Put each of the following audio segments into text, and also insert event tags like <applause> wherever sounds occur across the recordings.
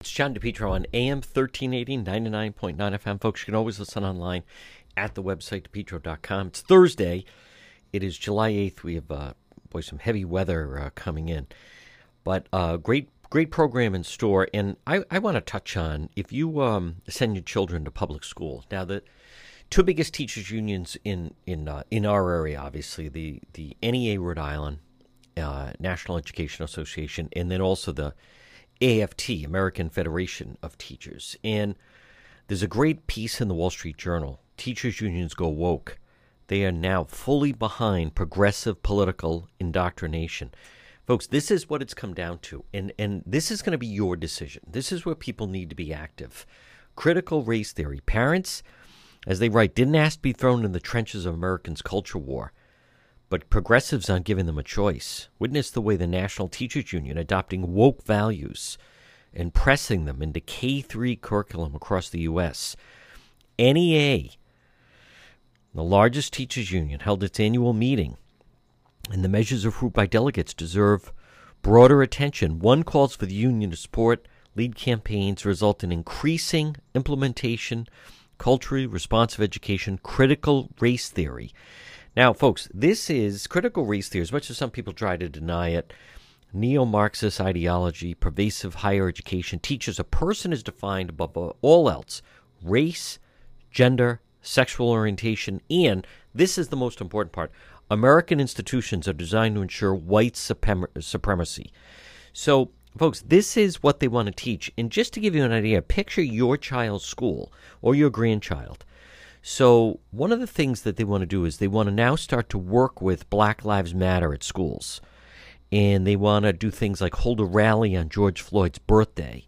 It's John DePetro on AM 1380, 99.9 FM. Folks, you can always listen online at the website, depetro.com. It's Thursday. It is July 8th. We have, uh, boy, some heavy weather uh, coming in. But uh, great great program in store. And I, I want to touch on if you um, send your children to public school. Now, the two biggest teachers unions in in uh, in our area, obviously the the NEA Rhode Island uh, National Education Association, and then also the AFT American Federation of Teachers. And there's a great piece in the Wall Street Journal. Teachers unions go woke. They are now fully behind progressive political indoctrination. Folks, this is what it's come down to. And, and this is going to be your decision. This is where people need to be active. Critical race theory. Parents, as they write, didn't ask to be thrown in the trenches of Americans' culture war. But progressives aren't giving them a choice. Witness the way the National Teachers Union adopting woke values and pressing them into K 3 curriculum across the U.S. NEA, the largest teachers union, held its annual meeting and the measures approved by delegates deserve broader attention. One calls for the union to support lead campaigns result in increasing implementation, culturally responsive education, critical race theory. Now, folks, this is critical race theory, as much as some people try to deny it. Neo Marxist ideology, pervasive higher education teaches a person is defined above all else race, gender, sexual orientation, and this is the most important part American institutions are designed to ensure white suprem- supremacy. So, folks, this is what they want to teach. And just to give you an idea, picture your child's school or your grandchild. So, one of the things that they want to do is they want to now start to work with Black Lives Matter at schools. And they want to do things like hold a rally on George Floyd's birthday.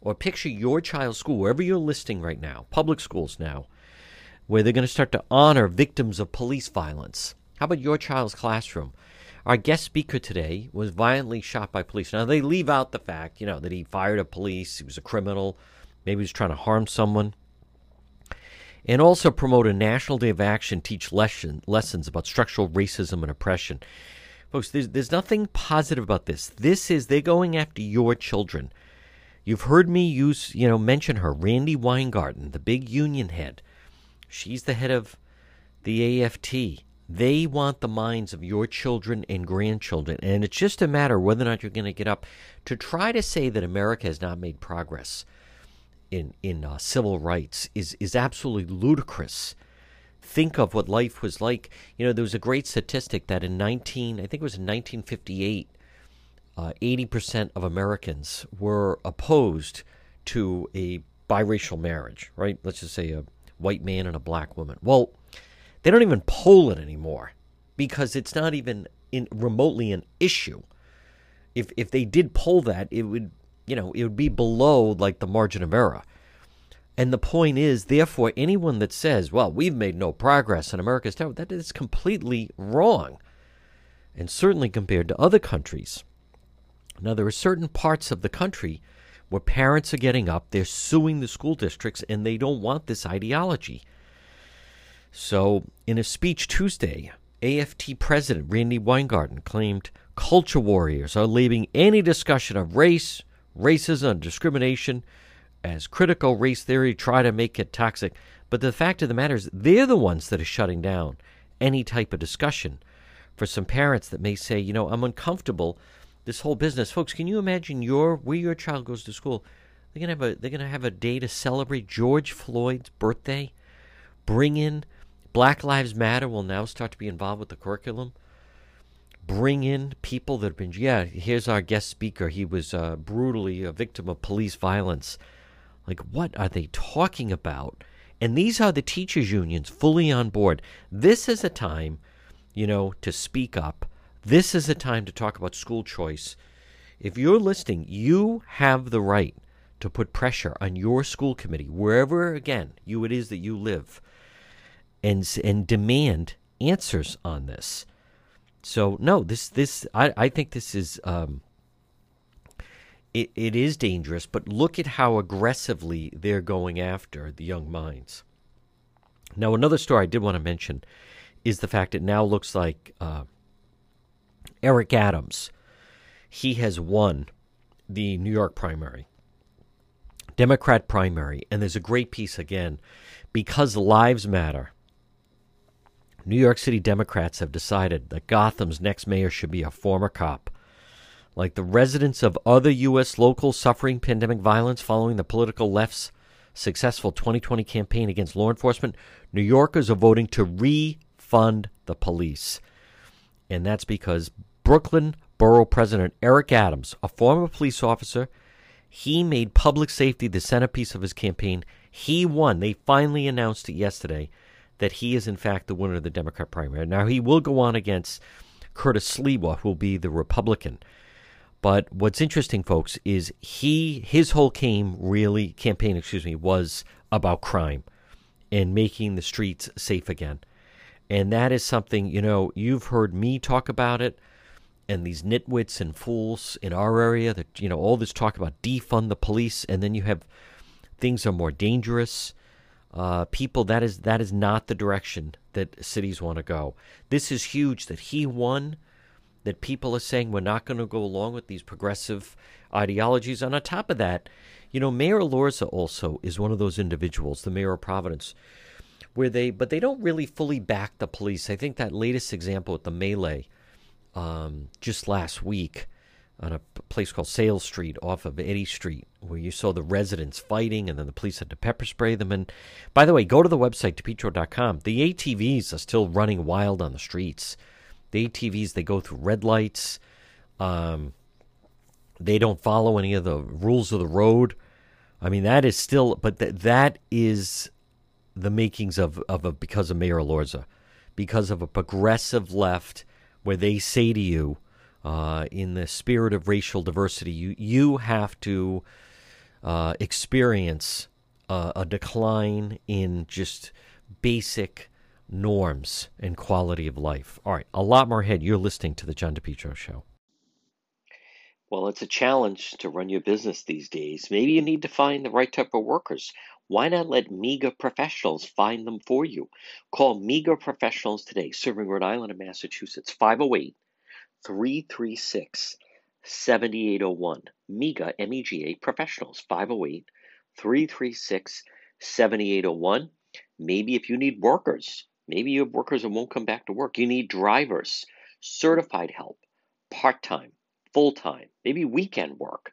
Or picture your child's school, wherever you're listing right now, public schools now, where they're going to start to honor victims of police violence how about your child's classroom? Our guest speaker today was violently shot by police. Now, they leave out the fact, you know, that he fired a police, he was a criminal, maybe he was trying to harm someone. And also promote a National Day of Action, teach lesson, lessons about structural racism and oppression. Folks, there's, there's nothing positive about this. This is, they're going after your children. You've heard me use, you know, mention her, Randi Weingarten, the big union head. She's the head of the AFT. They want the minds of your children and grandchildren. And it's just a matter whether or not you're going to get up to try to say that America has not made progress in, in uh, civil rights is, is absolutely ludicrous. Think of what life was like. You know, there was a great statistic that in 19, I think it was in 1958, uh, 80% of Americans were opposed to a biracial marriage, right? Let's just say a white man and a black woman. Well, they don't even poll it anymore because it's not even in remotely an issue. If if they did poll that, it would you know it would be below like the margin of error. And the point is, therefore, anyone that says, "Well, we've made no progress in America's terrible," that is completely wrong, and certainly compared to other countries. Now, there are certain parts of the country where parents are getting up, they're suing the school districts, and they don't want this ideology. So, in a speech Tuesday, AFT President Randi Weingarten claimed culture warriors are leaving any discussion of race, racism, and discrimination as critical race theory try to make it toxic. But the fact of the matter is, they're the ones that are shutting down any type of discussion. For some parents that may say, you know, I'm uncomfortable this whole business, folks. Can you imagine your where your child goes to school? They're gonna have a they're gonna have a day to celebrate George Floyd's birthday. Bring in Black Lives Matter will now start to be involved with the curriculum. Bring in people that have been, yeah, here's our guest speaker. He was uh, brutally a victim of police violence. Like, what are they talking about? And these are the teachers' unions fully on board. This is a time, you know, to speak up. This is a time to talk about school choice. If you're listening, you have the right to put pressure on your school committee, wherever again you it is that you live, and and demand answers on this. So no, this this I, I think this is um, it, it is dangerous, but look at how aggressively they're going after the young minds. Now, another story I did want to mention is the fact it now looks like uh, Eric Adams, he has won the New York primary, Democrat primary, and there's a great piece again because lives matter. New York City Democrats have decided that Gotham's next mayor should be a former cop. Like the residents of other U.S. locals suffering pandemic violence following the political left's successful 2020 campaign against law enforcement, New Yorkers are voting to refund the police. And that's because Brooklyn Borough President Eric Adams, a former police officer, he made public safety the centerpiece of his campaign. He won. They finally announced it yesterday that he is, in fact, the winner of the Democrat primary. Now, he will go on against Curtis Sliwa, who will be the Republican. But what's interesting, folks, is he his whole came really campaign, excuse me, was about crime and making the streets safe again. And that is something, you know, you've heard me talk about it and these nitwits and fools in our area that, you know, all this talk about defund the police and then you have things are more dangerous. Uh, people, that is that is not the direction that cities want to go. This is huge that he won that people are saying we're not going to go along with these progressive ideologies. And on top of that, you know, Mayor Elorza also is one of those individuals, the mayor of Providence, where they, but they don't really fully back the police. I think that latest example with the melee um, just last week on a place called Sayles Street off of Eddy Street, where you saw the residents fighting and then the police had to pepper spray them. And by the way, go to the website, depetro.com. The ATVs are still running wild on the streets. The ATVs they go through red lights. Um, they don't follow any of the rules of the road. I mean that is still, but th- that is the makings of of a, because of Mayor Elorza, because of a progressive left where they say to you, uh, in the spirit of racial diversity, you you have to uh, experience uh, a decline in just basic norms and quality of life. All right, a lot more ahead. You're listening to the John DePetro Show. Well, it's a challenge to run your business these days. Maybe you need to find the right type of workers. Why not let MEGA professionals find them for you? Call MEGA professionals today, serving Rhode Island and Massachusetts, 508 336 7801. MEGA, M E G A professionals, 508 336 7801. Maybe if you need workers, Maybe you have workers that won't come back to work. You need drivers, certified help, part time, full time, maybe weekend work.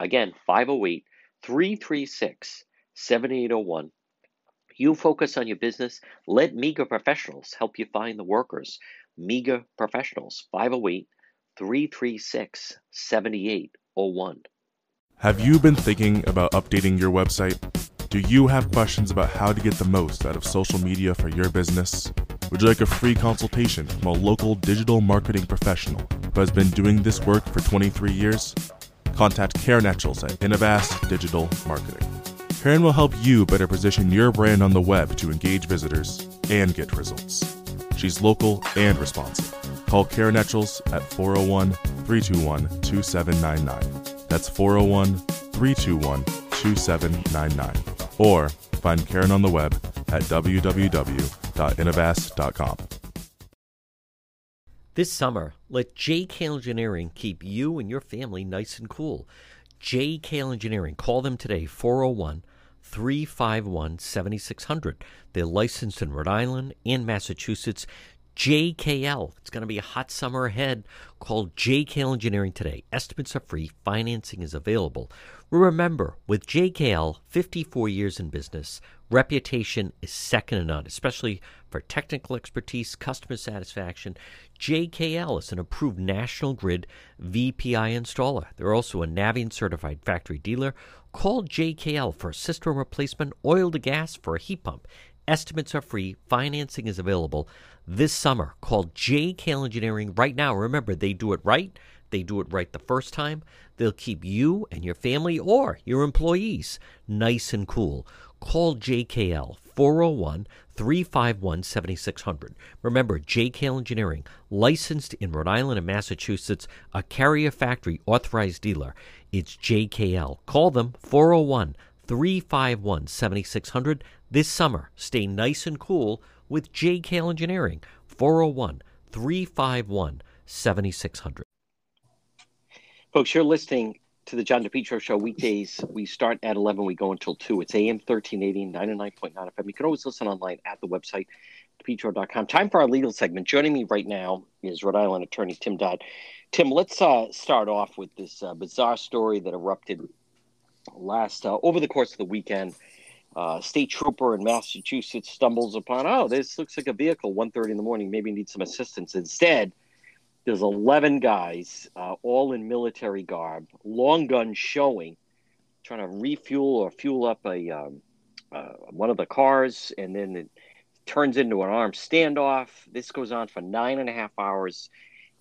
Again, 508 336 7801. You focus on your business. Let MEGA professionals help you find the workers. MEGA professionals, 508 336 7801. Have you been thinking about updating your website? Do you have questions about how to get the most out of social media for your business? Would you like a free consultation from a local digital marketing professional who has been doing this work for 23 years? Contact Karen Etchels at Innovast Digital Marketing. Karen will help you better position your brand on the web to engage visitors and get results. She's local and responsive. Call Karen Etchels at 401 321 2799. That's 401 321 2799 or find Karen on the web at www.innovast.com. This summer, let JK Engineering keep you and your family nice and cool. JK Engineering, call them today, 401 351 7600. They're licensed in Rhode Island and Massachusetts. JKL. It's going to be a hot summer ahead. Call JKL Engineering today. Estimates are free, financing is available. Remember, with JKL, 54 years in business, reputation is second to none, especially for technical expertise, customer satisfaction. JKL is an approved National Grid VPI installer. They're also a Navien certified factory dealer. Call JKL for a system replacement, oil to gas for a heat pump. Estimates are free, financing is available this summer. Call JKL Engineering right now. Remember, they do it right. They do it right the first time. They'll keep you and your family or your employees nice and cool. Call JKL 401 351 7600. Remember, JKL Engineering, licensed in Rhode Island and Massachusetts, a carrier factory authorized dealer. It's JKL. Call them 401 351 7600 this summer. Stay nice and cool with J. JKL Engineering, 401 351 7600. Folks, you're listening to the John DePetro Show weekdays. We start at 11, we go until 2. It's AM 1380, 99.9 FM. You can always listen online at the website, depetro.com. Time for our legal segment. Joining me right now is Rhode Island attorney Tim Dodd. Tim, let's uh, start off with this uh, bizarre story that erupted last uh, over the course of the weekend. Uh, state trooper in Massachusetts stumbles upon, oh, this looks like a vehicle, 1.30 in the morning, maybe need some assistance. Instead, there's 11 guys, uh, all in military garb, long guns showing, trying to refuel or fuel up a um, uh, one of the cars, and then it turns into an armed standoff. This goes on for nine and a half hours,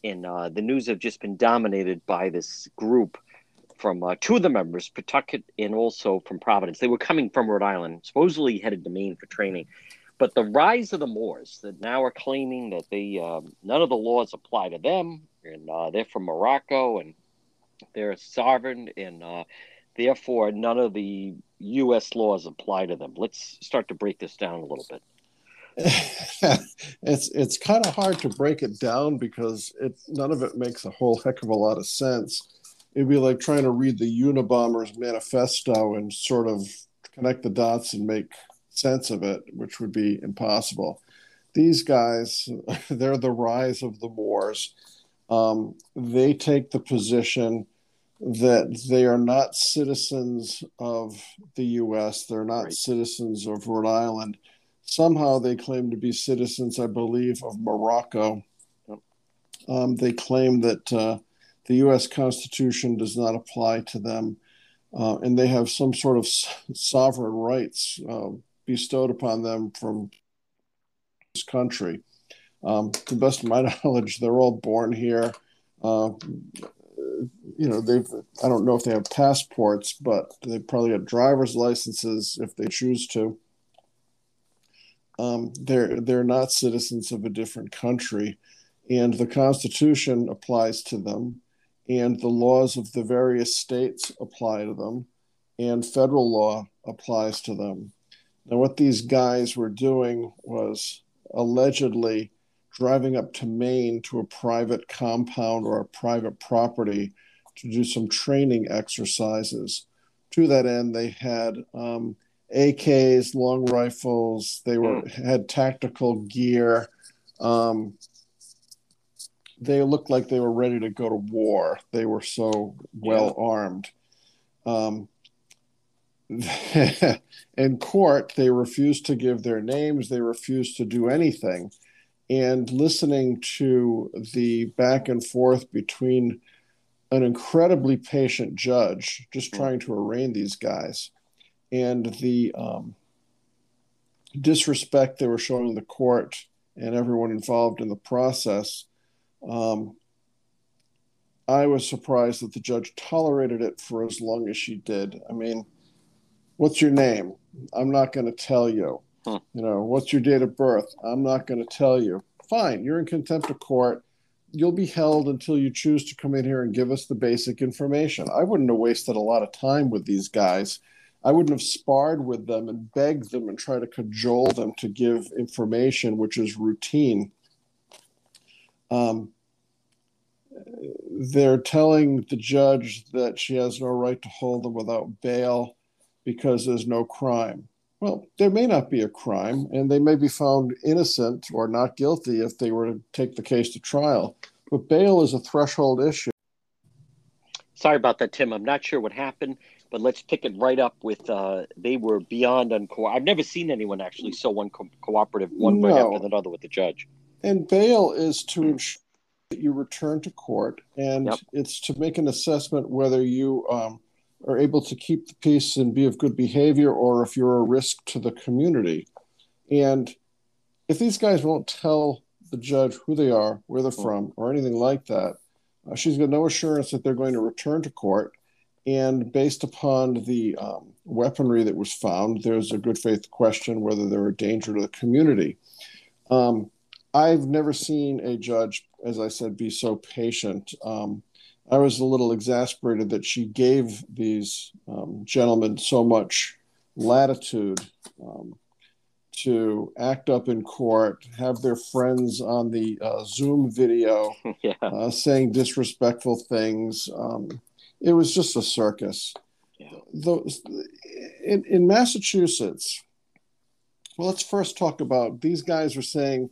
and uh, the news have just been dominated by this group from uh, two of the members, Pawtucket and also from Providence. They were coming from Rhode Island, supposedly headed to Maine for training. But the rise of the Moors that now are claiming that they um, none of the laws apply to them, and uh, they're from Morocco and they're sovereign, and uh, therefore none of the U.S. laws apply to them. Let's start to break this down a little bit. <laughs> it's it's kind of hard to break it down because it none of it makes a whole heck of a lot of sense. It'd be like trying to read the Unabomber's manifesto and sort of connect the dots and make sense of it, which would be impossible. These guys, <laughs> they're the rise of the Moors. Um, they take the position that they are not citizens of the US, they're not right. citizens of Rhode Island. Somehow they claim to be citizens, I believe, of Morocco. Um, they claim that uh, the US Constitution does not apply to them. Uh, and they have some sort of sovereign rights uh, bestowed upon them from this country. Um, to the best of my <laughs> knowledge, they're all born here. Uh, you know, they've, I don't know if they have passports, but they probably have driver's licenses if they choose to. Um, they're, they're not citizens of a different country, and the Constitution applies to them, and the laws of the various states apply to them, and federal law applies to them. Now, what these guys were doing was allegedly driving up to Maine to a private compound or a private property to do some training exercises. To that end, they had um, AKs, long rifles. They were hmm. had tactical gear. Um, they looked like they were ready to go to war. They were so well armed. Um, <laughs> in court, they refused to give their names, they refused to do anything. And listening to the back and forth between an incredibly patient judge just trying to arraign these guys and the um, disrespect they were showing the court and everyone involved in the process, um, I was surprised that the judge tolerated it for as long as she did. I mean, what's your name? I'm not going to tell you. Huh. You know, what's your date of birth? I'm not going to tell you. Fine, you're in contempt of court. You'll be held until you choose to come in here and give us the basic information. I wouldn't have wasted a lot of time with these guys I wouldn't have sparred with them and begged them and tried to cajole them to give information, which is routine. Um, they're telling the judge that she has no right to hold them without bail because there's no crime. Well, there may not be a crime, and they may be found innocent or not guilty if they were to take the case to trial. But bail is a threshold issue. Sorry about that, Tim. I'm not sure what happened, but let's pick it right up with uh, they were beyond unco. I've never seen anyone actually so uncooperative one no. right after another with the judge. And bail is to ensure that you return to court, and yep. it's to make an assessment whether you um, are able to keep the peace and be of good behavior, or if you're a risk to the community. And if these guys won't tell the judge who they are, where they're from, or anything like that, uh, she's got no assurance that they're going to return to court. And based upon the um, weaponry that was found, there's a good faith question whether they're a danger to the community. Um, I've never seen a judge, as I said, be so patient. Um, I was a little exasperated that she gave these um, gentlemen so much latitude um, to act up in court, have their friends on the uh, Zoom video <laughs> yeah. uh, saying disrespectful things. Um, it was just a circus. Yeah. Those, in, in Massachusetts, well, let's first talk about these guys are saying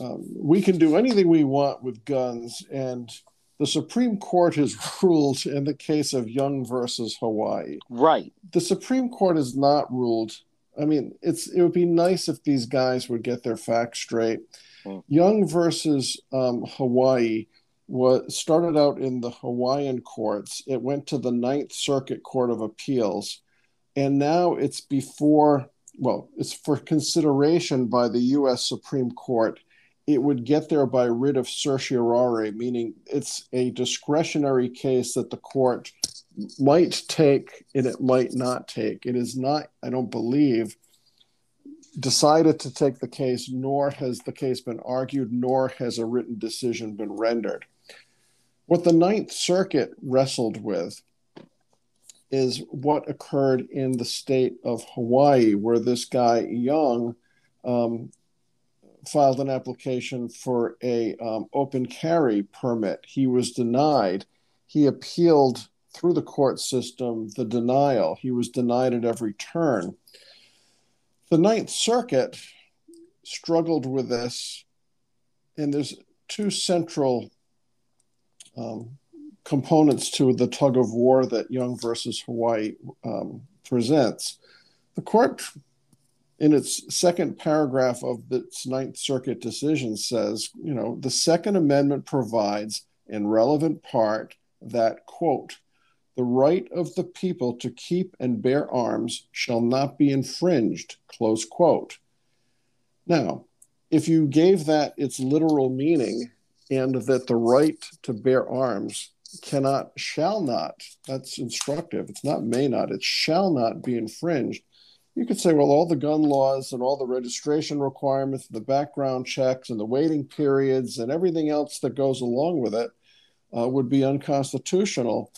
um, we can do anything we want with guns, and the Supreme Court has ruled in the case of Young versus Hawaii. Right. The Supreme Court has not ruled I mean, it's it would be nice if these guys would get their facts straight. Mm. Young versus um, Hawaii was started out in the Hawaiian courts. It went to the Ninth Circuit Court of Appeals, and now it's before. Well, it's for consideration by the U.S. Supreme Court. It would get there by writ of certiorari, meaning it's a discretionary case that the court might take and it might not take. It is not, I don't believe, decided to take the case, nor has the case been argued, nor has a written decision been rendered. What the Ninth Circuit wrestled with is what occurred in the state of Hawaii, where this guy, Young, um, filed an application for a um, open carry permit. He was denied. He appealed through the court system the denial. He was denied at every turn. The Ninth Circuit struggled with this, and there's two central um, components to the tug of war that Young versus Hawaii um, presents. The court, in its second paragraph of its Ninth Circuit decision, says, you know, the Second Amendment provides in relevant part that, quote, the right of the people to keep and bear arms shall not be infringed. Close quote. Now, if you gave that its literal meaning and that the right to bear arms cannot, shall not, that's instructive. It's not may not, it shall not be infringed. You could say, well, all the gun laws and all the registration requirements, the background checks and the waiting periods and everything else that goes along with it uh, would be unconstitutional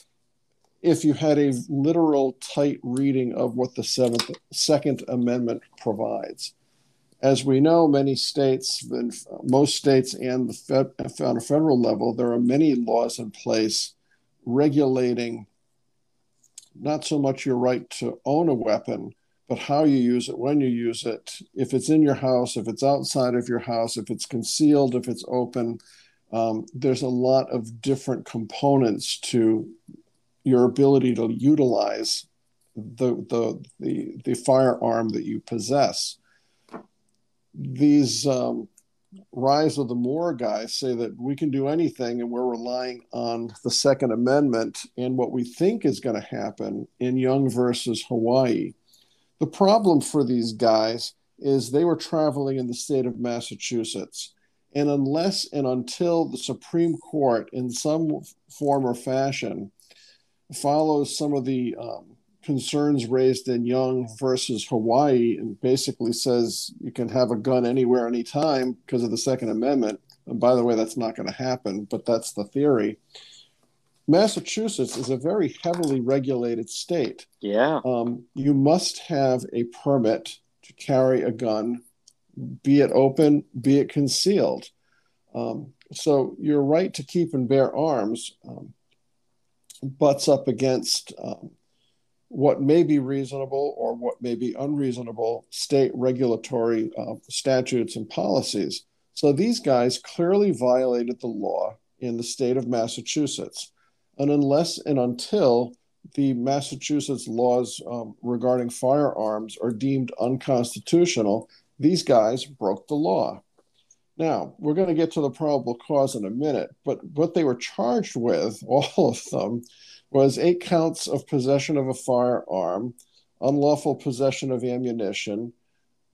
if you had a literal tight reading of what the seventh, Second Amendment provides. As we know, many states, most states, and the fed, on a federal level, there are many laws in place regulating not so much your right to own a weapon, but how you use it, when you use it, if it's in your house, if it's outside of your house, if it's concealed, if it's open. Um, there's a lot of different components to your ability to utilize the, the, the, the firearm that you possess. These um, Rise of the Moor guys say that we can do anything and we're relying on the Second Amendment and what we think is going to happen in Young versus Hawaii. The problem for these guys is they were traveling in the state of Massachusetts. And unless and until the Supreme Court, in some form or fashion, follows some of the um, concerns raised in Young versus Hawaii and basically says you can have a gun anywhere, anytime because of the Second Amendment. And by the way, that's not going to happen, but that's the theory. Massachusetts is a very heavily regulated state. Yeah. Um, you must have a permit to carry a gun, be it open, be it concealed. Um, so your right to keep and bear arms um, butts up against um, what may be reasonable or what may be unreasonable state regulatory uh, statutes and policies. So these guys clearly violated the law in the state of Massachusetts. And unless and until the Massachusetts laws um, regarding firearms are deemed unconstitutional, these guys broke the law. Now, we're going to get to the probable cause in a minute, but what they were charged with, <laughs> all of them, was eight counts of possession of a firearm, unlawful possession of ammunition,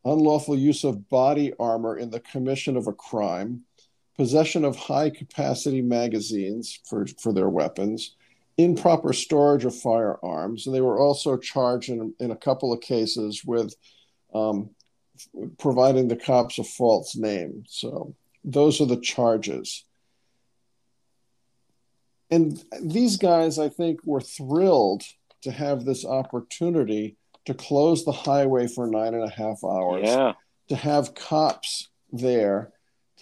unlawful use of body armor in the commission of a crime, possession of high capacity magazines for, for their weapons, improper storage of firearms. And they were also charged in, in a couple of cases with um, providing the cops a false name. So those are the charges and these guys, I think, were thrilled to have this opportunity to close the highway for nine and a half hours. Yeah. To have cops there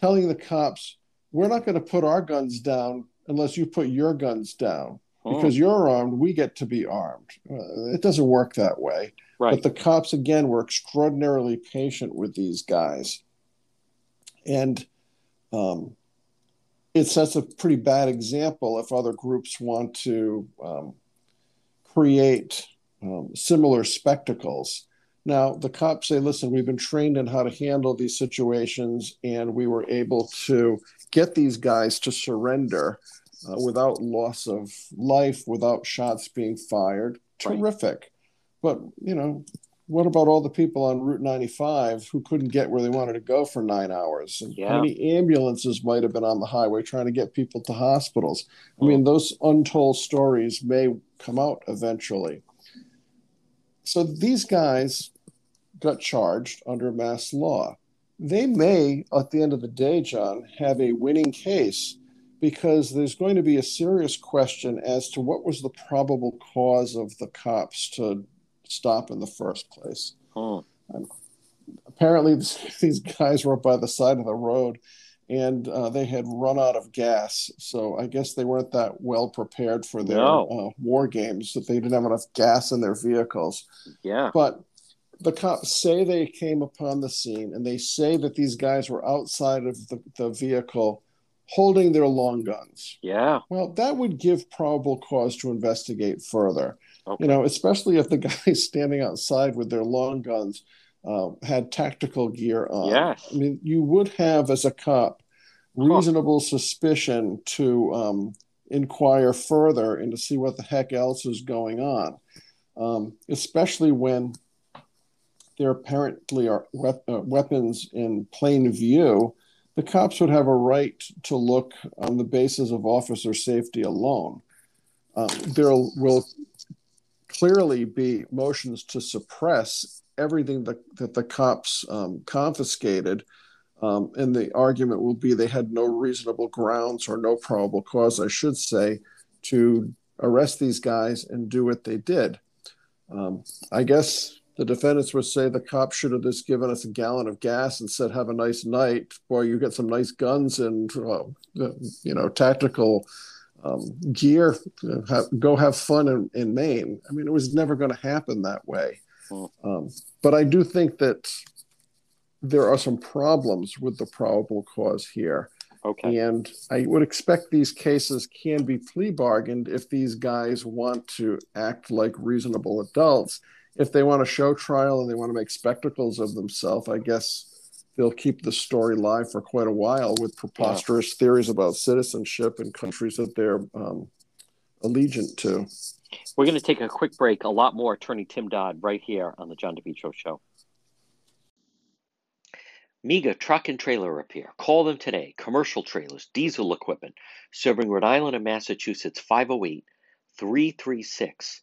telling the cops, we're not going to put our guns down unless you put your guns down. Hmm. Because you're armed, we get to be armed. Uh, it doesn't work that way. Right. But the cops, again, were extraordinarily patient with these guys. And um, it sets a pretty bad example if other groups want to um, create um, similar spectacles. Now, the cops say, listen, we've been trained in how to handle these situations, and we were able to get these guys to surrender uh, without loss of life, without shots being fired. Right. Terrific. But, you know, what about all the people on Route 95 who couldn't get where they wanted to go for nine hours? And Yeah. how many ambulances might have been on the highway trying to get people to hospitals? I Hmm. mean, those untold stories may come out eventually. So these guys got charged under mass law. They may, at the end of the day, John, have a winning case because there's going to be a serious question as to what was the probable cause of the cops to stop in the first place. Hmm. Apparently, <laughs> these guys were by the side of the road and uh, they had run out of gas. So I guess they weren't that well prepared for their No. uh, war games, that they didn't have enough gas in their vehicles. Yeah. But the cops say they came upon the scene and they say that these guys were outside of the, the vehicle holding their long guns. Yeah. Well, that would give probable cause to investigate further. Okay. You know, especially if the <laughs> guys standing outside with their long guns uh, had tactical gear on. Yes. I mean, you would have, as a cop, reasonable suspicion to um, inquire further and to see what the heck else is going on, um, especially when there apparently are wep- uh, weapons in plain view. The cops would have a right to look on the basis of officer safety alone. Um, there will clearly be motions to suppress everything that, that the cops um, confiscated. Um, and the argument will be they had no reasonable grounds or no probable cause, I should say, to arrest these guys and do what they did. Um, I guess the defendants would say the cop should have just given us a gallon of gas and said, "Have a nice night, boy. You get some nice guns and you know tactical um, gear. Have, go have fun in, in Maine." I mean, it was never going to happen that way. Hmm. Um, but I do think that there are some problems with the probable cause here. Okay. And I would expect these cases can be plea bargained if these guys want to act like reasonable adults. If they want to show trial and they want to make spectacles of themselves, I guess they'll keep the story live for quite a while with preposterous theories about citizenship and countries that they're um, allegiant to. We're going to take a quick break. A lot more Attorney Tim Dodd right here on the John DePetro Show. Mega Truck and Trailer Repair. Call them today. Commercial trailers, diesel equipment, serving Rhode Island and Massachusetts. 508 336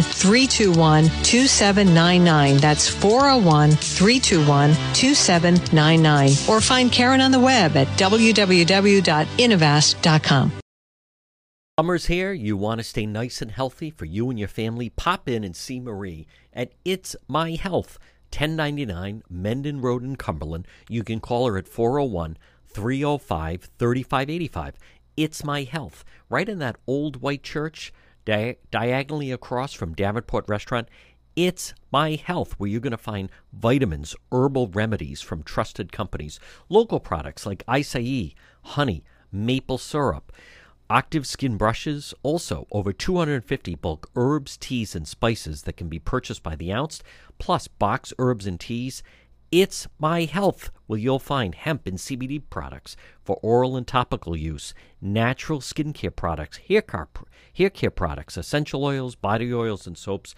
321 2799. That's 401 321 2799. Or find Karen on the web at www.innovast.com. Summer's here. You want to stay nice and healthy for you and your family? Pop in and see Marie at It's My Health, 1099 Mendon Road in Cumberland. You can call her at 401 305 3585. It's My Health, right in that old white church di- diagonally across from Davenport Restaurant. It's My Health, where you're going to find vitamins, herbal remedies from trusted companies, local products like acai, honey, maple syrup, Octave skin brushes, also over 250 bulk herbs, teas, and spices that can be purchased by the ounce, plus box herbs and teas. It's My Health, where you'll find hemp and CBD products for oral and topical use, natural skincare products, hair care, hair care products, essential oils, body oils, and soaps.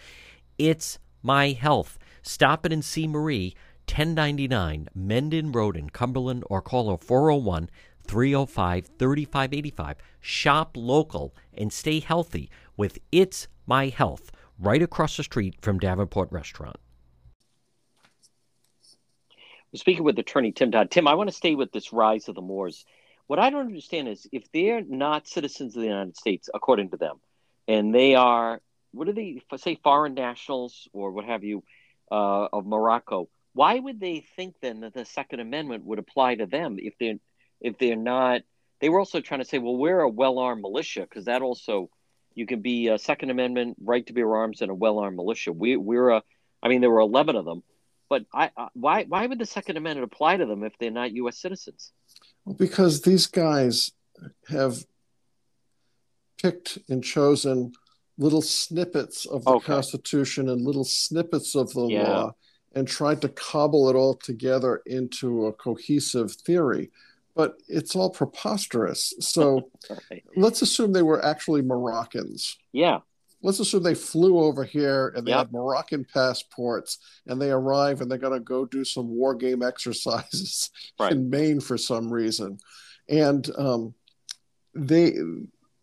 It's My Health. Stop in and see Marie, 1099 Mendon Road in Cumberland, or call her 401 305 3585. Shop local and stay healthy with It's My Health, right across the street from Davenport Restaurant. We're speaking with attorney Tim Dodd. Tim, I want to stay with this rise of the Moors. What I don't understand is if they're not citizens of the United States, according to them, and they are, what do they say, foreign nationals or what have you uh, of Morocco, why would they think then that the Second Amendment would apply to them if they're if they're not? They were also trying to say, well, we're a well-armed militia because that also you can be a Second Amendment right to bear arms and a well-armed militia. We, we're a, I mean, there were eleven of them, but I, I, why why would the Second Amendment apply to them if they're not U.S. citizens? Well, because these guys have picked and chosen little snippets of the okay. Constitution and little snippets of the yeah. law and tried to cobble it all together into a cohesive theory. But it's all preposterous. So <laughs> right. let's assume they were actually Moroccans. Yeah. Let's assume they flew over here and they yep. have Moroccan passports and they arrive and they're going to go do some war game <laughs> exercises right. in Maine for some reason. And um, they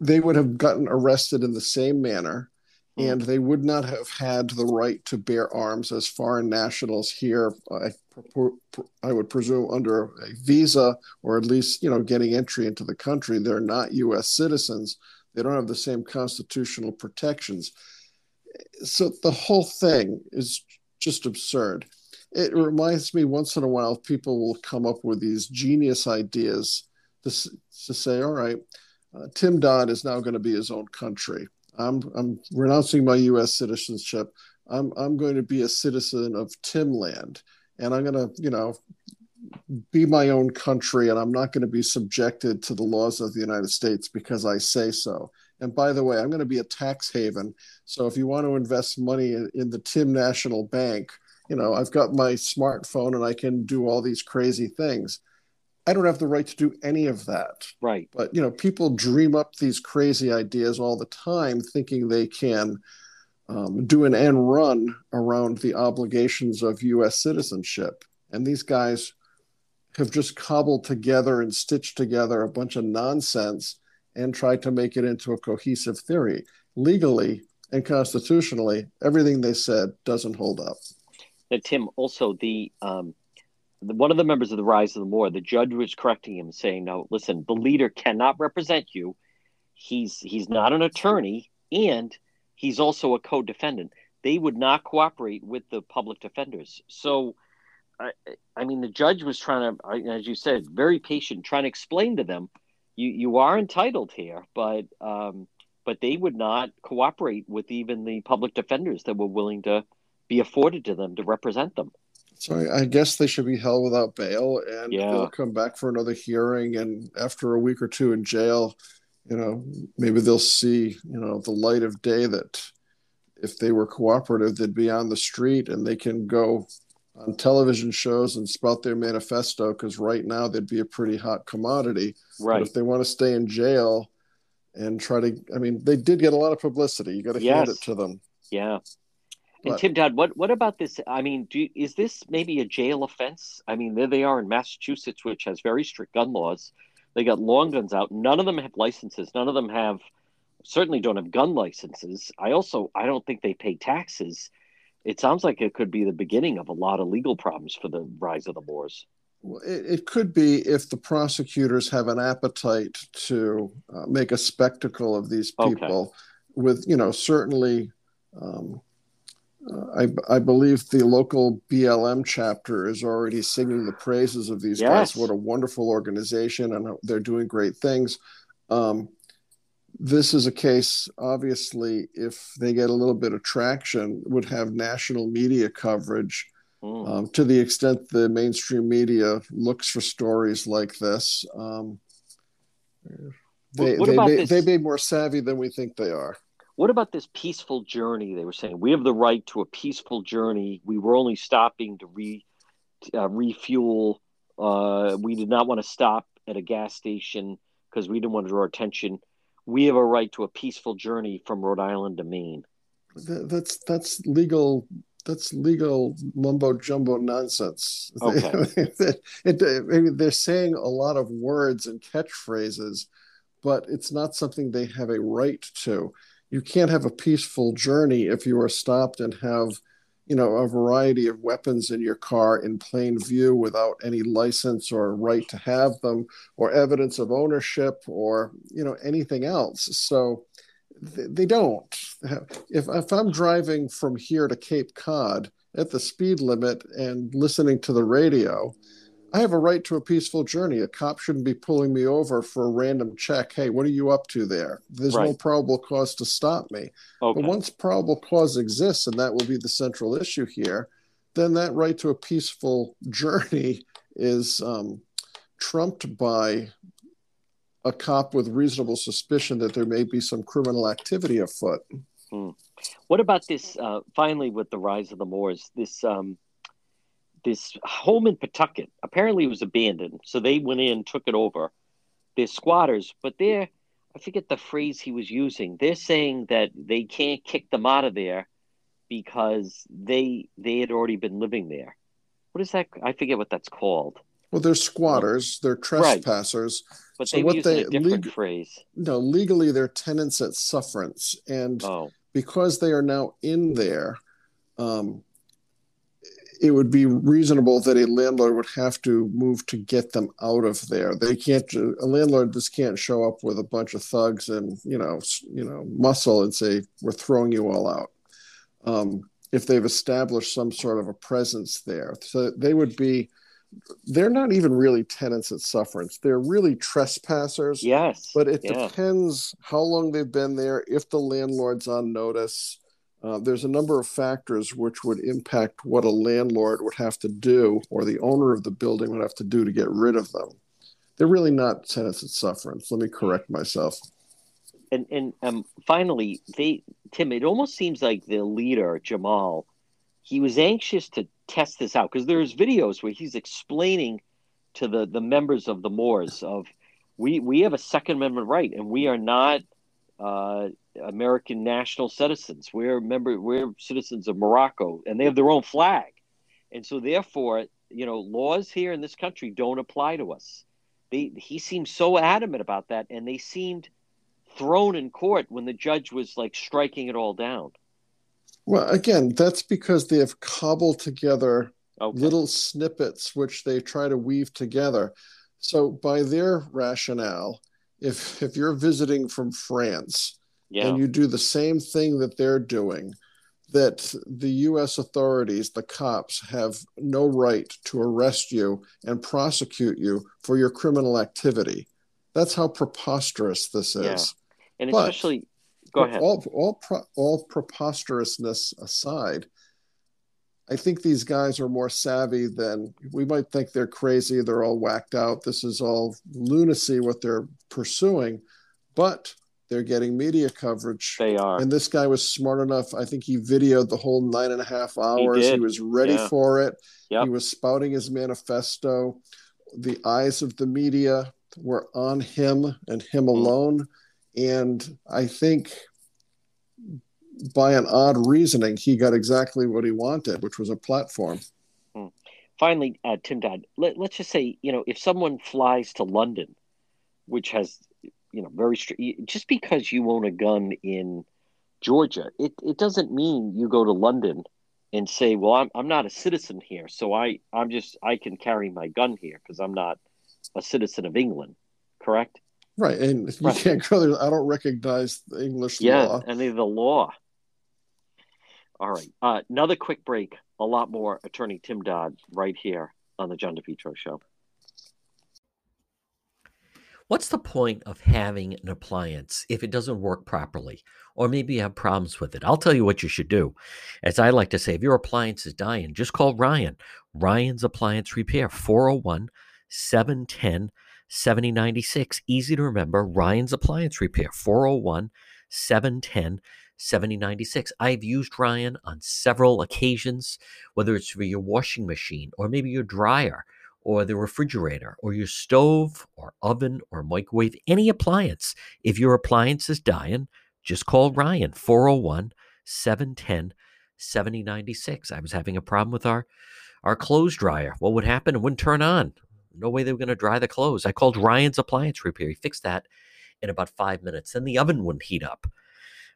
they would have gotten arrested in the same manner hmm. and they would not have had the right to bear arms as foreign nationals here. I, I would presume under a visa or at least you know getting entry into the country. They're not U.S. citizens. They don't have the same constitutional protections. So the whole thing is just absurd. It reminds me once in a while people will come up with these genius ideas to, to say, all right, uh, Tim Dodd is now going to be his own country. I'm, I'm renouncing my U.S. citizenship. I'm, I'm going to be a citizen of Timland, and I'm going to, you know, be my own country, and I'm not going to be subjected to the laws of the United States because I say so. And by the way, I'm going to be a tax haven. So if you want to invest money in, in the Tim National Bank, you know, I've got my smartphone and I can do all these crazy things. I don't have the right to do any of that. Right. But you know, people dream up these crazy ideas all the time, thinking they can um, do an end run around the obligations of U.S. citizenship. And these guys have just cobbled together and stitched together a bunch of nonsense and tried to make it into a cohesive theory. Legally and constitutionally, everything they said doesn't hold up. Now, Tim, also the um, one of the members of the Rise of the Moor, the judge was correcting him, saying, "No, listen, the leader cannot represent you. He's he's not an attorney, and he's also a co-defendant. They would not cooperate with the public defenders. So, I, I mean, the judge was trying to, as you said, very patient, trying to explain to them, you you are entitled here, but um, but they would not cooperate with even the public defenders that were willing to be afforded to them to represent them." So I, I guess they should be held without bail, and Yeah. they'll come back for another hearing. And after a week or two in jail, you know, maybe they'll see, you know, the light of day that if they were cooperative, they'd be on the street and they can go on television shows and spout their manifesto. Because right now they'd be a pretty hot commodity. But Right. if they want to stay in jail and try to, I mean, they did get a lot of publicity. You got to hand it to them. Yeah. And But- Tim Dodd, what what about this? I mean, do is this maybe a jail offense? I mean, there they are in Massachusetts, which has very strict gun laws. They got long guns out. None of them have licenses. None of them have certainly don't have gun licenses. I also I don't think they pay taxes. It sounds like it could be the beginning of a lot of legal problems for the rise of the Moors. Well, it, it could be if the prosecutors have an appetite to uh, make a spectacle of these Okay. people, with you know certainly, um, uh, I I believe the local BLM chapter is already singing the praises of these Yes. guys. What a wonderful organization, and they're doing great things. Um, this is a case, obviously, if they get a little bit of traction, would have national media coverage Mm. um, to the extent the mainstream media looks for stories like this. Um, they, What they, may, this- they may be more savvy than we think they are. What about this peaceful journey? They were saying we have the right to a peaceful journey. We were only stopping to re uh, refuel. Uh, we did not want to stop at a gas station because we didn't want to draw attention. We have a right to a peaceful journey from Rhode Island to Maine. Th- That's that's legal. That's legal mumbo jumbo nonsense. Okay. <laughs> it, it, they're saying a lot of words and catchphrases, but it's not something they have a right to. You can't have a peaceful journey if you are stopped and have, you know, a variety of weapons in your car in plain view without any license or right to have them or evidence of ownership or you know anything else. So they, don't. If if I'm driving from here to Cape Cod at the speed limit and listening to the radio, I have a right to a peaceful journey. A cop shouldn't be pulling me over for a random check. Hey, what are you up to there? There's no probable cause to stop me. Okay. But once probable cause exists, and that will be the central issue here, then that right to a peaceful <laughs> journey is um, trumped by a cop with reasonable suspicion that there may be some criminal activity afoot. What about this? Uh, finally, with the rise of the Moors, this um, this home in Pawtucket apparently it was abandoned, so they went in, took it over. They're squatters, but they're I forget the phrase he was using. They're saying that they can't kick them out of there because they they had already been living there. What is that? I forget what that's called. Well, they're squatters, they're trespassers. Right. But So they what they a different leg- phrase. No, legally, they're tenants at sufferance. And Oh, because they are now in there, um, it would be reasonable that a landlord would have to move to get them out of there. They can't. A landlord just can't show up with a bunch of thugs and you know, you know, muscle and say we're throwing you all out. Um, if they've established some sort of a presence there, so they would be. They're not even really tenants at sufferance. They're really trespassers. yes. But it yeah. depends how long they've been there, if the landlord's on notice. Uh, there's a number of factors which would impact what a landlord would have to do or the owner of the building would have to do to get rid of them. They're really not tenants at sufferance. Let me correct myself. and and um finally they tim it almost seems like the leader jamal he was anxious to test this out because there's videos where he's explaining to the the members of the moors of we we have a second amendment right and we are not uh american national citizens we're member we're citizens of morocco and they have their own flag and so therefore you know laws here in this country don't apply to us they he seemed so adamant about that and they seemed thrown in court when the judge was like striking it all down. Well, again, that's because they have cobbled together okay. little snippets which they try to weave together. So by their rationale, if if you're visiting from France yeah. and you do the same thing that they're doing, that the US authorities, the cops, have no right to arrest you and prosecute you for your criminal activity. That's how preposterous this is. Yeah. And but especially, go ahead. All, all, pro, all preposterousness aside, I think these guys are more savvy than we might think they're crazy. They're all whacked out. This is all lunacy what they're pursuing. But they're getting media coverage. They are. And this guy was smart enough. I think he videoed the whole nine and a half hours. He, he was ready yeah. for it. Yep. He was spouting his manifesto. The eyes of the media were on him and him mm. alone. And I think by an odd reasoning, he got exactly what he wanted, which was a platform. Mm. Finally, uh, Tim Dodd, let, let's just say, you know, if someone flies to London, which has you know very just because you own a gun in Georgia, it, it doesn't mean you go to London and say, well, I'm, I'm not a citizen here, so I I'm just I can carry my gun here because I'm not a citizen of England, correct? Right, and you right. can't go there. I don't recognize the English yeah, law. any of the law. All right, uh, another quick break. A lot more, Attorney Tim Dodd, right here on the John DePetro Show. What's the point of having an appliance if it doesn't work properly? Or maybe you have problems with it. I'll tell you what you should do. As I like to say, if your appliance is dying, just call Ryan. Ryan's Appliance Repair, 401 710 7096. Easy to remember. Ryan's Appliance Repair, 401 710 7096. I've used Ryan on several occasions, whether it's for your washing machine or maybe your dryer or the refrigerator or your stove or oven or microwave, any appliance. If your appliance is dying, just call Ryan 401 710 7096. I was having a problem with our our clothes dryer. What would happen? It wouldn't turn on. No way they were going to dry the clothes. I called Ryan's appliance repair. He fixed that in about five minutes. Then the oven wouldn't heat up.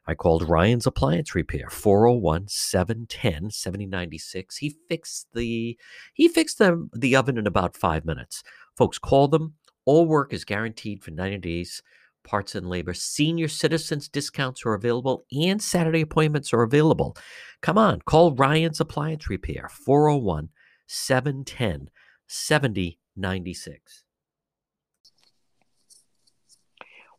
I called Ryan's Appliance Repair, 401 710 7096. He fixed the he fixed the, the oven in about five minutes. Folks, call them. All work is guaranteed for 90 days. Parts and labor. Senior citizens discounts are available and Saturday appointments are available. Come on, call Ryan's Appliance Repair, 401 710 7096.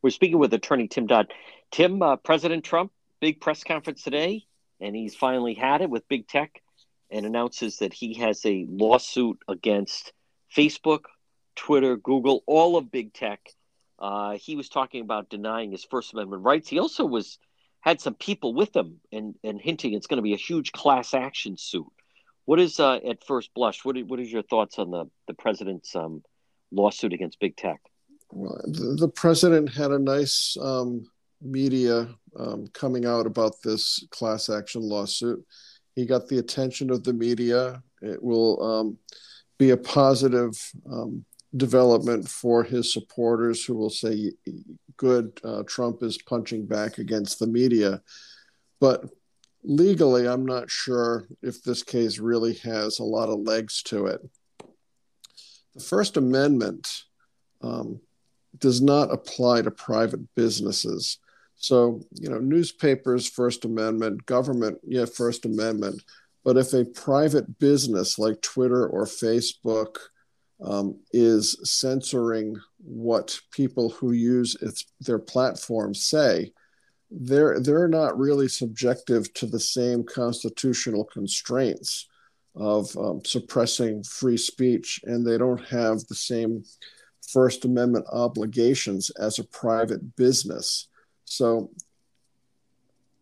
We're speaking with attorney Tim Dodd. Tim, uh, President Trump, big press conference today, and he's finally had it with big tech and announces that he has a lawsuit against Facebook, Twitter, Google, all of big tech. Uh, he was talking about denying his First Amendment rights. He also was had some people with him and, and hinting it's going to be a huge class action suit. What is uh, at first blush? What what is your thoughts on the the president's um, lawsuit against big tech? Well, the, the president had a nice um, media um, coming out about this class action lawsuit. He got the attention of the media. It will um, be a positive um, development for his supporters who will say, good, uh, Trump is punching back against the media. But legally, I'm not sure if this case really has a lot of legs to it. The First Amendment um, does not apply to private businesses. So, you know, newspapers, First Amendment, government, yeah, First Amendment. But if a private business like Twitter or Facebook um, is censoring what people who use its their platform say, they're they're not really subjective to the same constitutional constraints of um, suppressing free speech, and they don't have the same First Amendment obligations as a private business. So,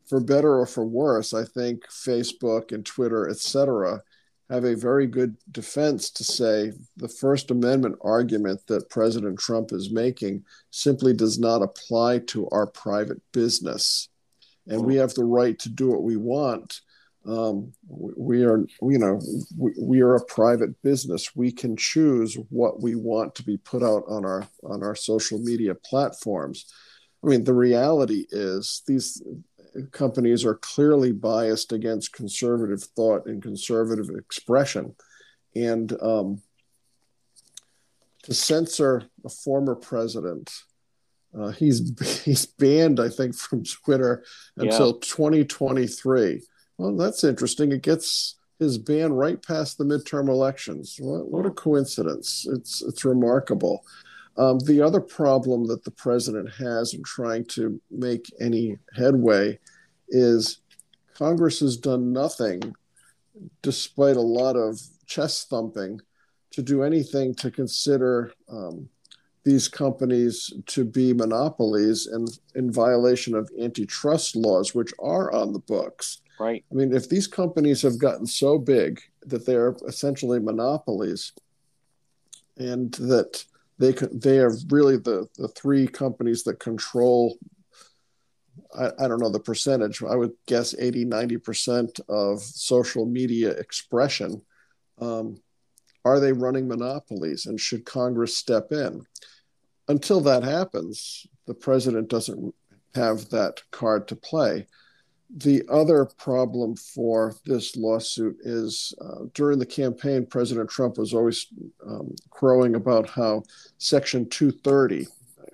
for better or for worse, I think Facebook and Twitter, et cetera, have a very good defense to say the First Amendment argument that President Trump is making simply does not apply to our private business. And we have the right to do what we want. Um, we are, you know, we, we are a private business. We can choose what we want to be put out on our on our social media platforms. I mean, the reality is these companies are clearly biased against conservative thought and conservative expression. and um, to censor a former president. Uh, he's he's banned, I think, from Twitter until yeah. 2023. Well, that's interesting. It gets his ban right past the midterm elections. What, what a coincidence! It's it's remarkable. Um, the other problem that the president has in trying to make any headway is Congress has done nothing, despite a lot of chest thumping, to do anything to consider um, these companies to be monopolies and in violation of antitrust laws, which are on the books. Right. I mean, if these companies have gotten so big that they're essentially monopolies, and that they they are really the the three companies that control I, I, don't know the percentage i would guess 80 90% of social media expression. Um, are they running monopolies and should congress step in? Until that happens the president doesn't have that card to play the other problem for this lawsuit is uh, during the campaign, President Trump was always um, crowing about how Section 230,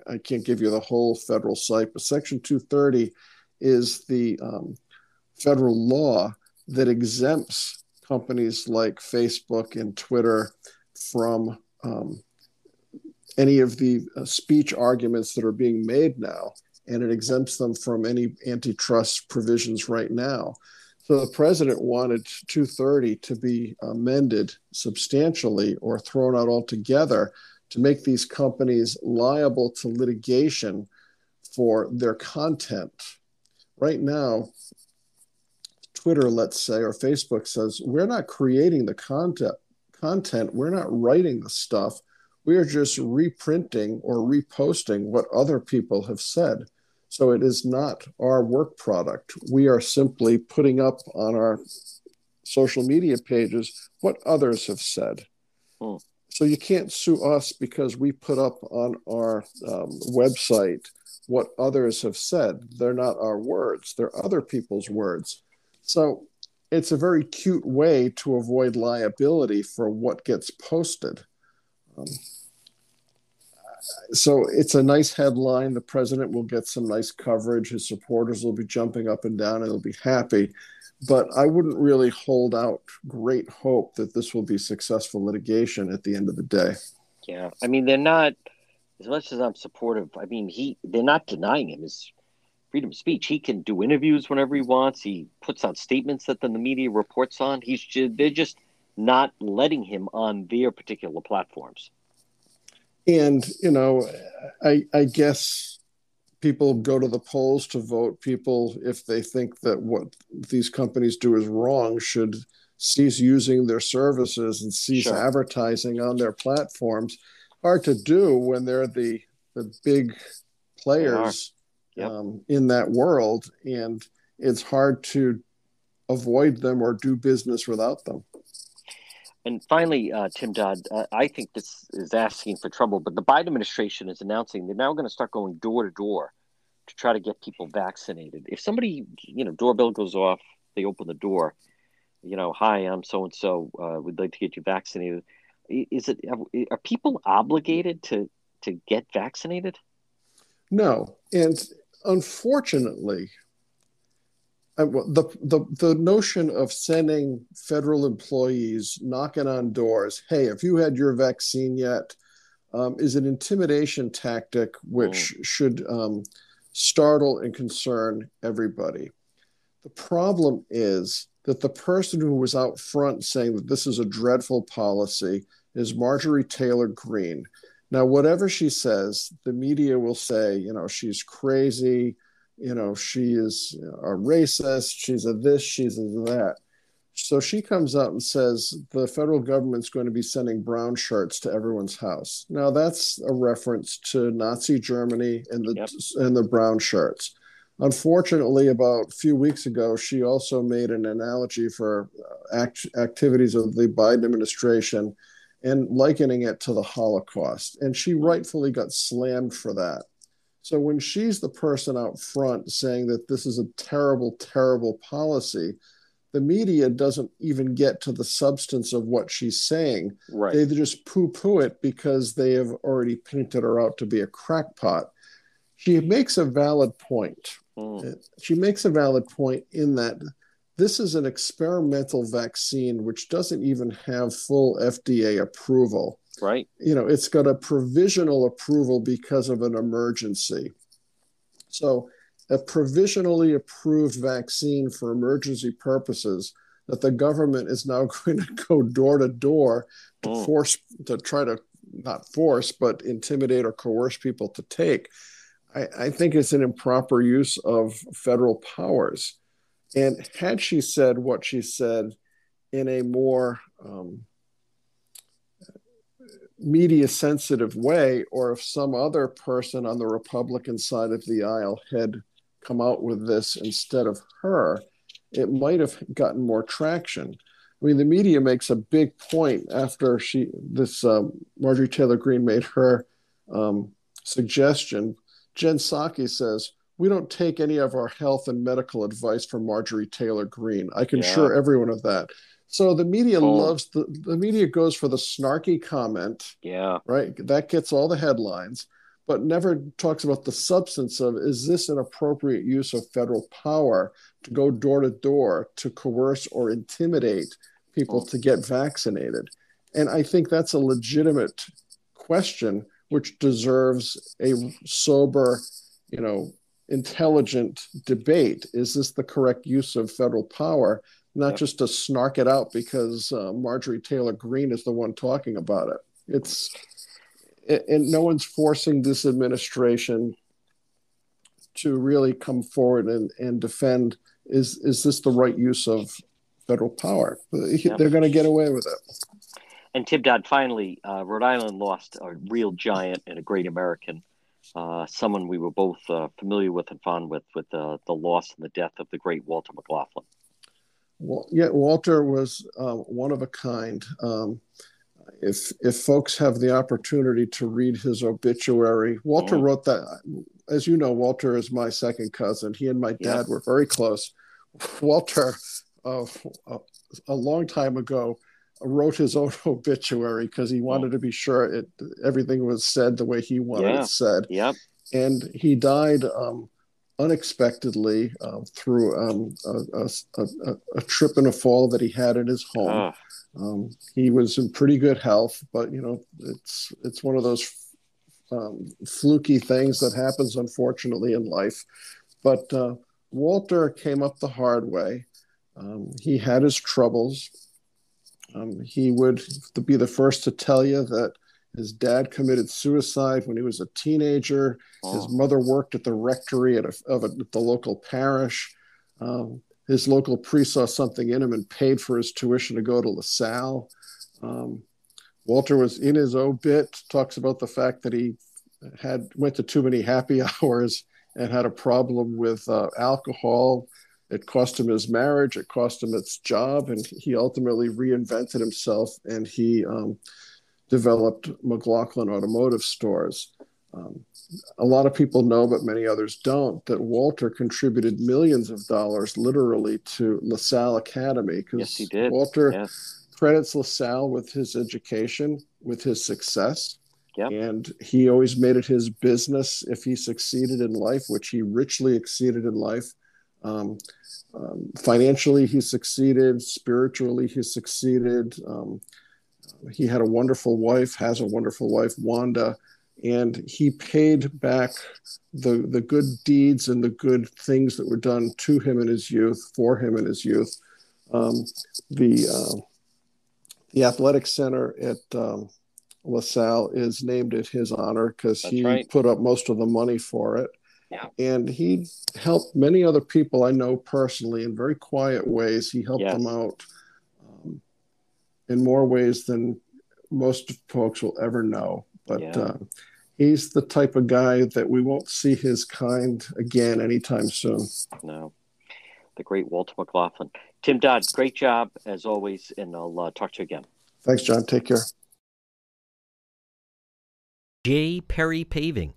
I can't give you the whole federal cite, but Section 230 is the um, federal law that exempts companies like Facebook and Twitter from um, any of the uh, speech arguments that are being made now and it exempts them from any antitrust provisions right now. So the president wanted 230 to be amended substantially or thrown out altogether to make these companies liable to litigation for their content. Right now, Twitter, let's say, or Facebook says, we're not creating the content, content, we're not writing the stuff. We are just reprinting or reposting what other people have said. So it is not our work product. We are simply putting up on our social media pages what others have said. Hmm. So you can't sue us because we put up on our um, website what others have said. They're not our words, they're other people's words. So it's a very cute way to avoid liability for what gets posted. Um, so it's a nice headline. The president will get some nice coverage. His supporters will be jumping up and down and they'll be happy. But I wouldn't really hold out great hope that this will be successful litigation at the end of the day. Yeah. I mean, they're not, as much as I'm supportive, I mean, he they're not denying him his freedom of speech. He can do interviews whenever he wants. He puts out statements that then the media reports on. He's just, they're just not letting him on their particular platforms. And you know I, I guess people go to the polls to vote. People if they think that what these companies do is wrong should cease using their services and cease sure. advertising on their platforms. Hard to do when they're the the big players yep. um, in that world. And it's hard to avoid them or do business without them and finally, uh, Tim Dodd, uh, I think this is asking for trouble, but the Biden administration is announcing they're now going to start going door to door to try to get people vaccinated. If somebody, you know, doorbell goes off, they open the door, you know, hi, I'm so and so, we'd like to get you vaccinated. Is it are people obligated to to get vaccinated? No, and unfortunately, the, the the notion of sending federal employees knocking on doors, hey, have you had your vaccine yet, um, is an intimidation tactic which mm. should um, startle and concern everybody. The problem is that the person who was out front saying that this is a dreadful policy is Marjorie Taylor Greene. Now, whatever she says, the media will say, you know, she's crazy you know, she is a racist, she's a this, she's a that. So she comes out and says the federal government's going to be sending brown shirts to everyone's house. Now that's a reference to Nazi Germany and the yep. and the brown shirts. Unfortunately, about a few weeks ago, she also made an analogy for uh, act- activities of the Biden administration and likening it to the Holocaust. And she rightfully got slammed for that. So when she's the person out front saying that this is a terrible, terrible policy, the media doesn't even get to the substance of what she's saying. Right. They just poo poo it because they have already painted her out to be a crackpot. She makes a valid point. Mm. She makes a valid point in that this is an experimental vaccine which doesn't even have full FDA approval. Right. You know, it's got a provisional approval because of an emergency. So, a provisionally approved vaccine for emergency purposes that the government is now <laughs> going to go door to door to Mm. force, to try to not force, but intimidate or coerce people to take. I, I think it's an improper use of federal powers. And had she said what she said in a more um, media sensitive way, or if some other person on the Republican side of the aisle had come out with this instead of her, it might have gotten more traction. I mean, the media makes a big point after she, this um, Marjorie Taylor Greene made her um, suggestion. Jen Psaki says, we don't take any of our health and medical advice from Marjorie Taylor Greene. I can Yeah. assure everyone of that. So the media Oh. loves the the media goes for the snarky comment, Yeah. right? That gets all the headlines, but never talks about the substance of is this an appropriate use of federal power to go door to door to coerce or intimidate people oh. to get vaccinated? And I think that's a legitimate question which deserves a sober, you know, intelligent debate. Is this the correct use of federal power? Not just to snark it out because uh, Marjorie Taylor Greene is the one talking about it. It's and no one's forcing this administration to really come forward and, and defend is is this the right use of federal power? They're going to get away with it. And Tim Dodd, finally, uh, Rhode Island lost a real giant and a great American, uh, someone we were both uh, familiar with and fond with, with uh, the loss and the death of the great Walter McLaughlin. Well, yeah, Walter was uh, one of a kind. Um, if if folks have the opportunity to read his obituary, Walter Mm. wrote that. As you know, Walter is my second cousin. He and my dad were very close. Walter, uh, a, a long time ago, wrote his own <laughs> obituary because he wanted to be sure it everything was said the way he wanted Yeah. it said Yep. and he died um, unexpectedly uh, through um, a, a, a, a trip and a fall that he had in his home. Ah, Um, he was in pretty good health, but you know, it's it's one of those um, fluky things that happens, unfortunately, in life. But uh, Walter came up the hard way. Um, he had his troubles. Um, he would be the first to tell you that his dad committed suicide when he was a teenager. His oh, mother worked at the rectory at, a, of a, the local parish. Um, his local priest saw something in him and paid for his tuition to go to LaSalle. Um, Walter was in his obit, talks about the fact that he had went to too many happy <laughs> hours and had a problem with uh, alcohol. It cost him his marriage. It cost him his job, and he ultimately reinvented himself. And he um, developed McLaughlin Automotive Stores. Um, a lot of people know, but many others don't, that Walter contributed millions of dollars literally to LaSalle Academy because yes, he did. Walter Yes. credits LaSalle with his education, with his success. Yep. And he always made it his business if he succeeded in life, which he richly exceeded in life. Um, um, financially, he succeeded. Spiritually, he succeeded. Um, he had a wonderful wife, has a wonderful wife, Wanda, and he paid back the the good deeds and the good things that were done to him in his youth, for him in his youth. Um, the uh, the athletic center at um, LaSalle is named in his honor because he right. put up most of the money for it. Yeah. And he helped many other people I know personally in very quiet ways. He helped Yes. them out in more ways than most folks will ever know. But Yeah. uh, he's the type of guy that we won't see his kind again anytime soon. No. The great Walter McLaughlin. Tim Dodd, great job as always, and I'll uh, talk to you again. Thanks, John. Take care. J. Perry Paving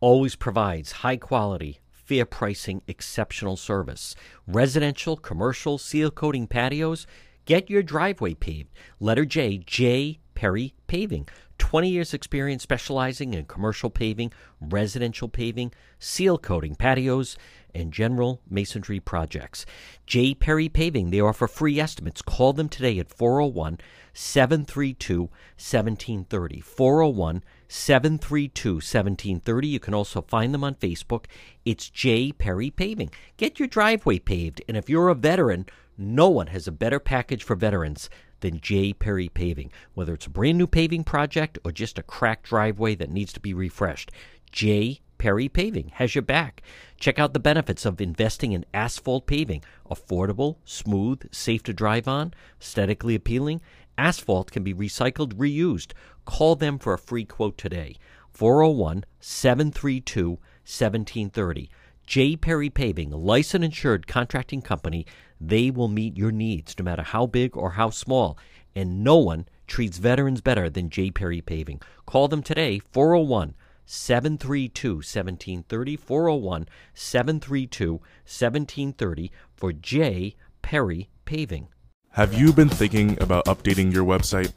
always provides high quality, fair pricing, exceptional service. Residential, commercial, seal coating patios. Get your driveway paved. Letter J, J Perry Paving. 20 years experience specializing in commercial paving, residential paving, seal coating patios, and general masonry projects. J. Perry Paving, they offer free estimates. Call them today at 401 732 1730. 401 732 1730. You can also find them on Facebook. It's J. Perry Paving. Get your driveway paved, and if you're a veteran, no one has a better package for veterans than J. Perry Paving. Whether it's a brand new paving project or just a cracked driveway that needs to be refreshed, J. Perry Paving has your back. Check out the benefits of investing in asphalt paving. Affordable, smooth, safe to drive on, aesthetically appealing. Asphalt can be recycled, reused. Call them for a free quote today. 401 732 1730. J. Perry Paving, licensed insured contracting company they will meet your needs no matter how big or how small, and no one treats veterans better than J. Perry Paving. Call them today, 401 732 1730. 401 732 1730 for J. Perry Paving. Have you been thinking about updating your website?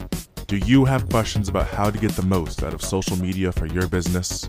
Do you have questions about how to get the most out of social media for your business?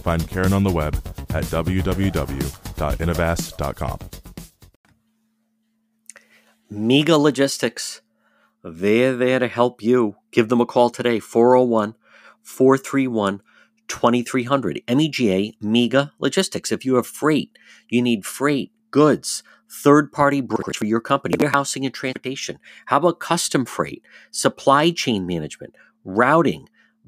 find Karen on the web at www.innovas.com. Mega Logistics. They're there to help you. Give them a call today, 401 431 2300. MEGA, Mega Logistics. If you have freight, you need freight, goods, third party brokerage for your company, warehousing and transportation. How about custom freight, supply chain management, routing,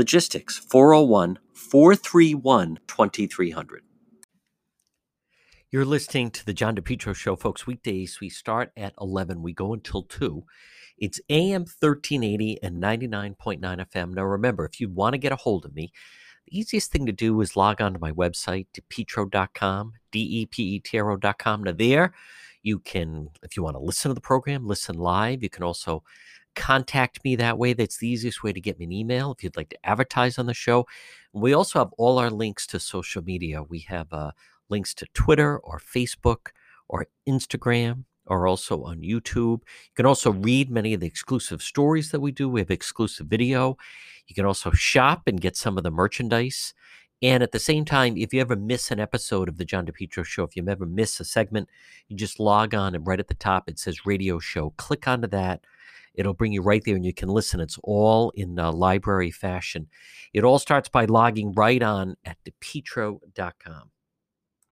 Logistics, 401 431 2300. You're listening to the John DePetro Show, folks. Weekdays, we start at 11, we go until 2. It's AM 1380 and 99.9 FM. Now, remember, if you want to get a hold of me, the easiest thing to do is log on to my website, depetro.com, D E P E T R O.com. Now, there you can, if you want to listen to the program, listen live. You can also contact me that way. That's the easiest way to get me an email if you'd like to advertise on the show. We also have all our links to social media. We have uh, links to Twitter or Facebook or Instagram or also on YouTube. You can also read many of the exclusive stories that we do. We have exclusive video. You can also shop and get some of the merchandise. And at the same time, if you ever miss an episode of the John DePetro show, if you ever miss a segment, you just log on and right at the top it says radio show. Click onto that. It'll bring you right there and you can listen. It's all in uh, library fashion. It all starts by logging right on at depetro.com.